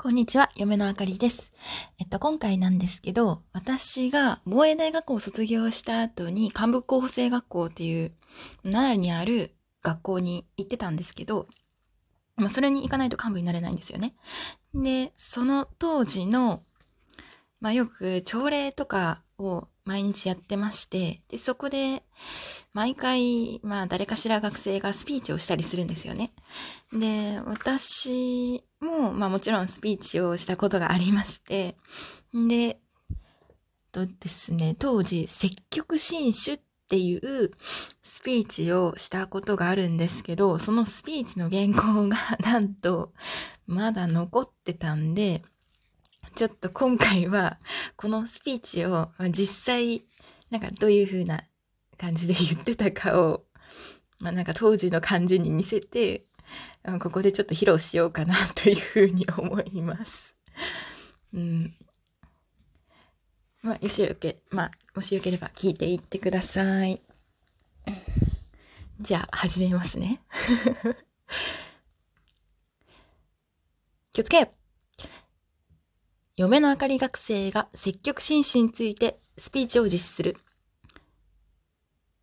こんにちは、嫁のあかりです。えっと、今回なんですけど、私が防衛大学校を卒業した後に、幹部候補生学校っていう、奈良にある学校に行ってたんですけど、まあ、それに行かないと幹部になれないんですよね。で、その当時の、まあ、よく朝礼とかを毎日やってまして、で、そこで、毎回、まあ、誰かしら学生がスピーチをしたりするんですよね。で、私も、まあもちろんスピーチをしたことがありまして、で、とですね、当時、積極新種っていうスピーチをしたことがあるんですけど、そのスピーチの原稿が なんとまだ残ってたんで、ちょっと今回はこのスピーチを実際なんかどういう風な感じで言ってたかを、まあなんか当時の感じに似せて、ここでちょっと披露しようかなというふうに思います。うん。まあ、よしよけ、まあ、もしよければ聞いていってください。じゃあ、始めますね。気をつけ嫁のあかり学生が積極進取についてスピーチを実施する。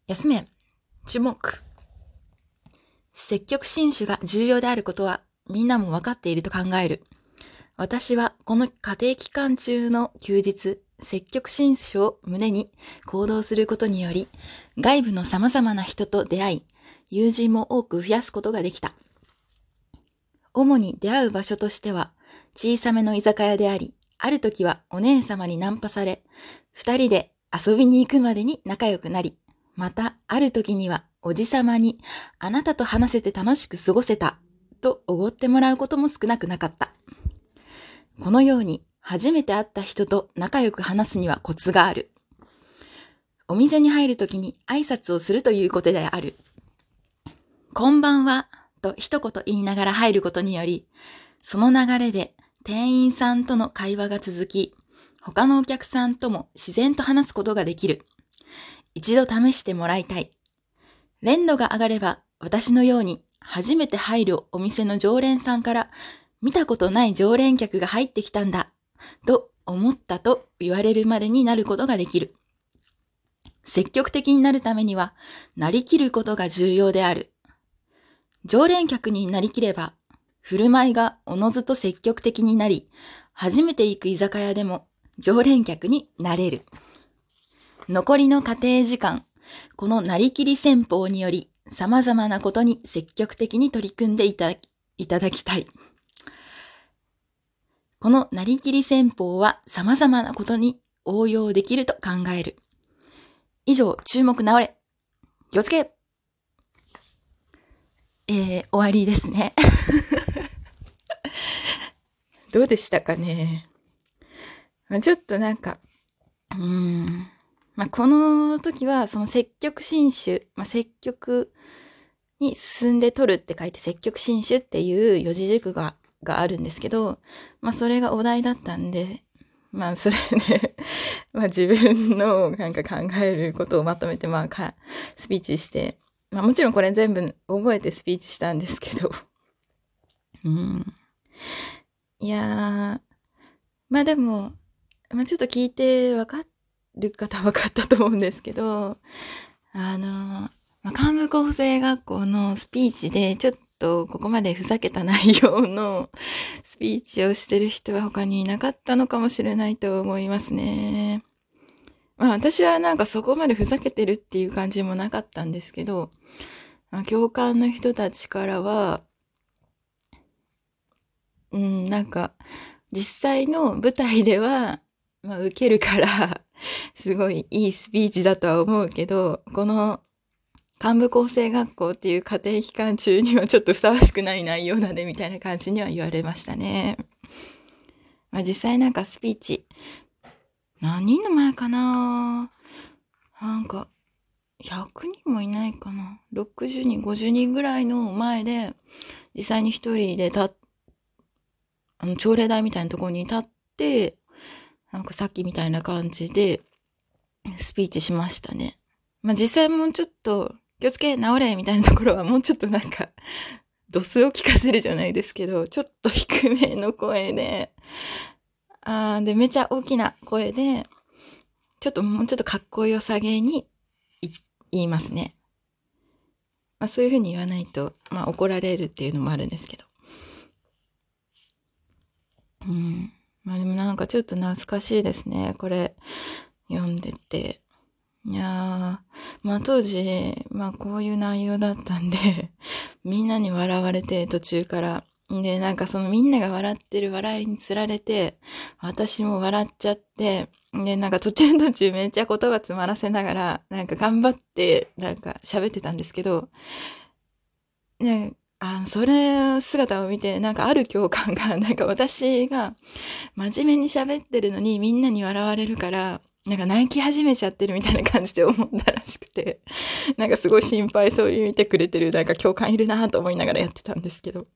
休め。注目。積極進取が重要であることはみんなも分かっていると考える。私はこの家庭期間中の休日、積極進取を胸に行動することにより、外部の様々な人と出会い、友人も多く増やすことができた。主に出会う場所としては、小さめの居酒屋であり、ある時はお姉様にナンパされ、二人で遊びに行くまでに仲良くなり、またある時にはおじさまにあなたと話せて楽しく過ごせたとおごってもらうことも少なくなかった。このように初めて会った人と仲良く話すにはコツがある。お店に入るときに挨拶をするということである。こんばんはと一言言いながら入ることにより、その流れで店員さんとの会話が続き、他のお客さんとも自然と話すことができる。一度試してもらいたい。連度が上がれば、私のように初めて入るお店の常連さんから、見たことない常連客が入ってきたんだ、と思ったと言われるまでになることができる。積極的になるためには、なりきることが重要である。常連客になりきれば、振る舞いがおのずと積極的になり、初めて行く居酒屋でも常連客になれる。残りの家庭時間、このなりきり戦法により、様々なことに積極的に取り組んでいただきいただきたい。このなりきり戦法は様々なことに応用できると考える。以上、注目直れ。気をつけえー、終わりですね。どうでしたかね？まちょっとなんか、うん。まあ、この時は、その積極進取、まあ、積極に進んで取るって書いて積極進取っていう四字熟語ががあるんですけど、まあ、それがお題だったんで、まあ、それで、ま、自分のなんか考えることをまとめて、まあ、か、スピーチして、まあ、もちろんこれ全部覚えてスピーチしたんですけど、うん。いやー、まあでも、まあちょっと聞いてわかる方分かったと思うんですけど、あの、まあ、幹部構成学校のスピーチでちょっとここまでふざけた内容の スピーチをしてる人は他にいなかったのかもしれないと思いますね。まあ私はなんかそこまでふざけてるっていう感じもなかったんですけど、まあ、教官の人たちからは、うん、なんか実際の舞台では、まあ受けるから、すごいいいスピーチだとは思うけど、この幹部構成学校っていう家庭期間中にはちょっとふさわしくない内容だねみたいな感じには言われましたね。まあ実際なんかスピーチ、何人の前かな？なんか、100人もいないかな ?60 人、50人ぐらいの前で、実際に一人で立っ、あの、朝礼台みたいなところに立って、なんかさっきみたいな感じで、スピーチしましたね。まあ実際もうちょっと、気をつけ、治れみたいなところはもうちょっとなんか、ドスを聞かせるじゃないですけど、ちょっと低めの声で、あで、めちゃ大きな声で、ちょっともうちょっとかっこよさげに言いますね。まあそういうふうに言わないと、まあ怒られるっていうのもあるんですけど。うん。まあでもなんかちょっと懐かしいですね。これ読んでて。いやー、まあ当時、まあこういう内容だったんで みんなに笑われて途中から。で、なんかそのみんなが笑ってる笑いにつられて、私も笑っちゃって、で、なんか途中途中めっちゃ言葉詰まらせながら、なんか頑張って、なんか喋ってたんですけど、あそれ姿を見て、なんかある共感が、なんか私が真面目に喋ってるのにみんなに笑われるから、なんか泣き始めちゃってるみたいな感じで思ったらしくて、なんかすごい心配そういう見てくれてる、なんか共感いるなと思いながらやってたんですけど。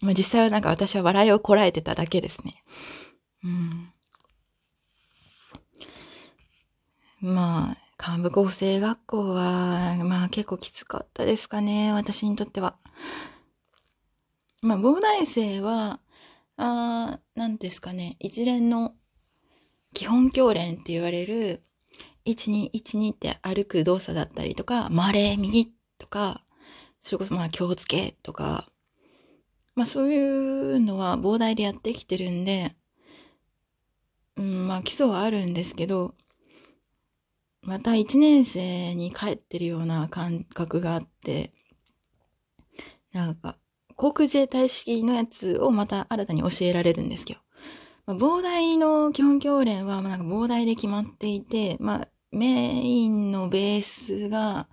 まあ実際はなんか私は笑いをこらえてただけですね。うん。まあ、幹部構成学校は、まあ結構きつかったですかね、私にとっては。まあ、膨大生は、あなんですかね、一連の基本教練って言われる、1212って歩く動作だったりとか、まれ右とか、それこそまあ気をつけとか、まあそういうのは膨大でやってきてるんで、うん、まあ基礎はあるんですけど、また1年生に帰ってるような感覚があって、なんか、航空自衛隊式のやつをまた新たに教えられるんですよ。まあ、膨大の基本教練は、ま、なんか膨大で決まっていて、まあ、メインのベースが、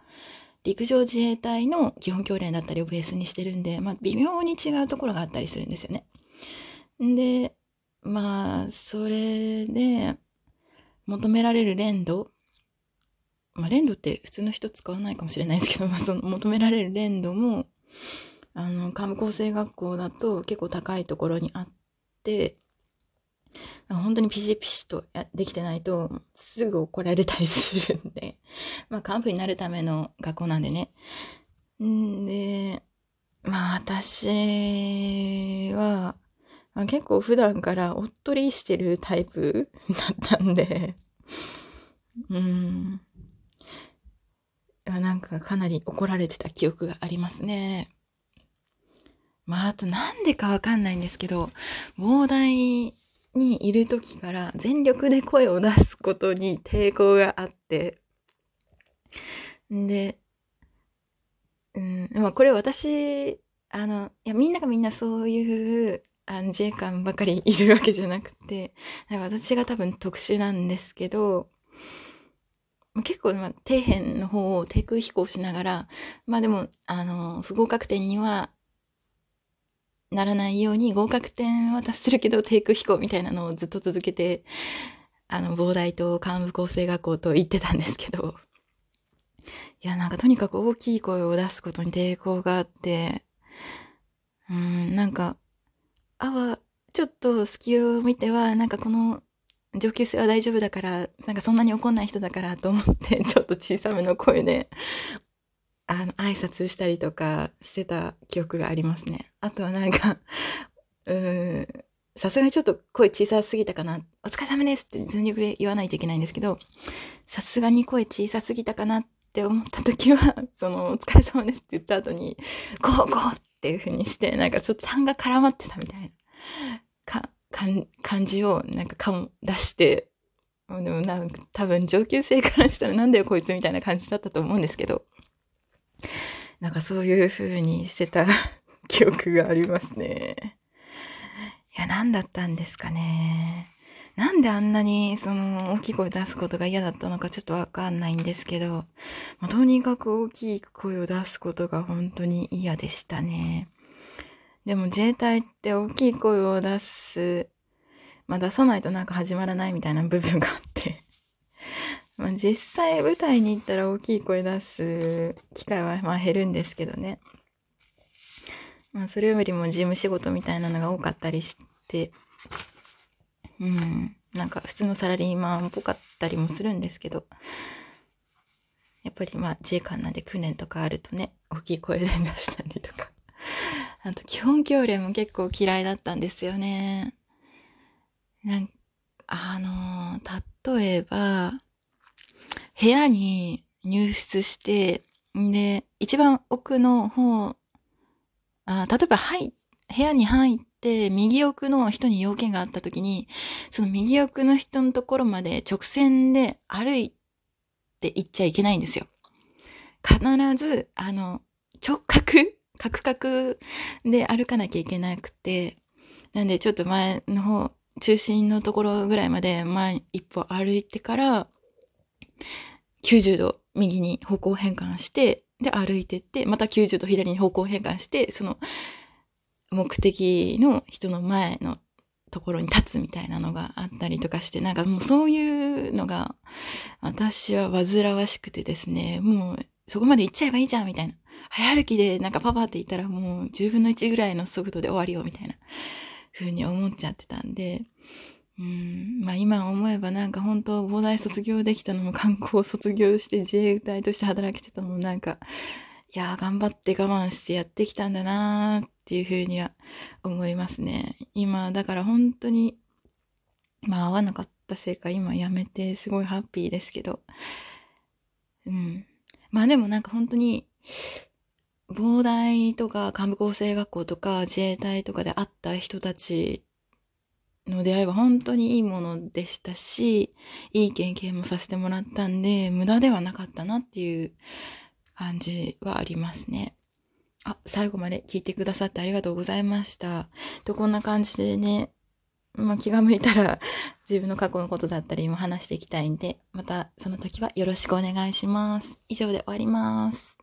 陸上自衛隊の基本教練だったりをベースにしてるんで、まあ、微妙に違うところがあったりするんですよね。で、まあ、それで、求められる連度、まあ、連度って普通の人使わないかもしれないですけど、まあ、その求められる連度も、あの、幹部構成学校だと結構高いところにあって、本当にピシピシとできてないと、すぐ怒られたりするんで、まあ、幹部になるための学校なんでね。んで、まあ、私は、まあ、結構普段からおっとりしてるタイプだったんで、うん。なんかかなり怒られてた記憶がありますね。まあ、あとなんでかわかんないんですけど、膨大にいる時から全力で声を出すことに抵抗があって、んで、うん、まあこれ私、あの、いやみんながみんなそういう、あの自衛官ばかりいるわけじゃなくて、私が多分特殊なんですけど、結構、まあ、底辺の方を低空飛行しながら、まあでも、あの、不合格点にはならないように合格点は達するけど低空飛行みたいなのをずっと続けて、あの、膨大と幹部構成学校と言ってたんですけど、いや、なんかとにかく大きい声を出すことに抵抗があって、うん、なんか、あわ、ちょっと隙を見ては、なんかこの上級生は大丈夫だから、なんかそんなに怒んない人だからと思って、ちょっと小さめの声であの、挨拶したりとかしてた記憶がありますね。あとはなんか、うーん、さすがにちょっと声小さすぎたかな。お疲れ様ですって全力で言わないといけないんですけど、さすがに声小さすぎたかなって思った時は、その、お疲れ様ですって言った後に、ゴーゴーっていう風にして、なんかちょっと痰が絡まってたみたいな、か、感じを、なんか顔出して、でもなんか多分上級生からしたらなんだよこいつみたいな感じだったと思うんですけど、なんかそういう風にしてた 記憶がありますね。いや、何だったんですかね。なんであんなにその大きい声出すことが嫌だったのかちょっとわかんないんですけど、まあ、とにかく大きい声を出すことが本当に嫌でしたね。でも自衛隊って大きい声を出す、まあ出さないとなんか始まらないみたいな部分があって、まあ、実際舞台に行ったら大きい声出す機会はまあ減るんですけどね。まあ、それよりも事務仕事みたいなのが多かったりして、うん、なんか普通のサラリーマンっぽかったりもするんですけど、やっぱりまあ自衛官なんで訓練とかあるとね、大きい声で出したりとか。あと基本教練も結構嫌いだったんですよね。なんあの、例えば、部屋に入室して、で、一番奥の方、あ例えば、はい、部屋に入って、右奥の人に要件があった時に、その右奥の人のところまで直線で歩いて行っちゃいけないんですよ。必ず、あの、直角、カクカクで歩かなきゃいけなくて、なんでちょっと前の方、中心のところぐらいまで前一歩歩いてから、90度右に方向変換して、で歩いてって、また90度左に方向変換して、その目的の人の前のところに立つみたいなのがあったりとかして、なんかもうそういうのが私は煩わしくてですね、もうそこまで行っちゃえばいいじゃんみたいな。早歩きでなんかパパって言ったらもう10分の1ぐらいの速度で終わりよみたいな風に思っちゃってたんで、うん、まあ今思えばなんか本当膨大卒業できたのも観光卒業して自衛隊として働けてたのもなんか、いやー頑張って我慢してやってきたんだなーっていう風には思いますね。今、だから本当に、まあ合わなかったせいか今辞めてすごいハッピーですけど、うん。まあでもなんか本当に、膨大とか幹部構成学校とか自衛隊とかで会った人たちの出会いは本当にいいものでしたし、いい経験もさせてもらったんで、無駄ではなかったなっていう感じはありますね。あ、最後まで聞いてくださってありがとうございました。と、こんな感じでね、まあ、気が向いたら自分の過去のことだったりも話していきたいんで、またその時はよろしくお願いします。以上で終わります。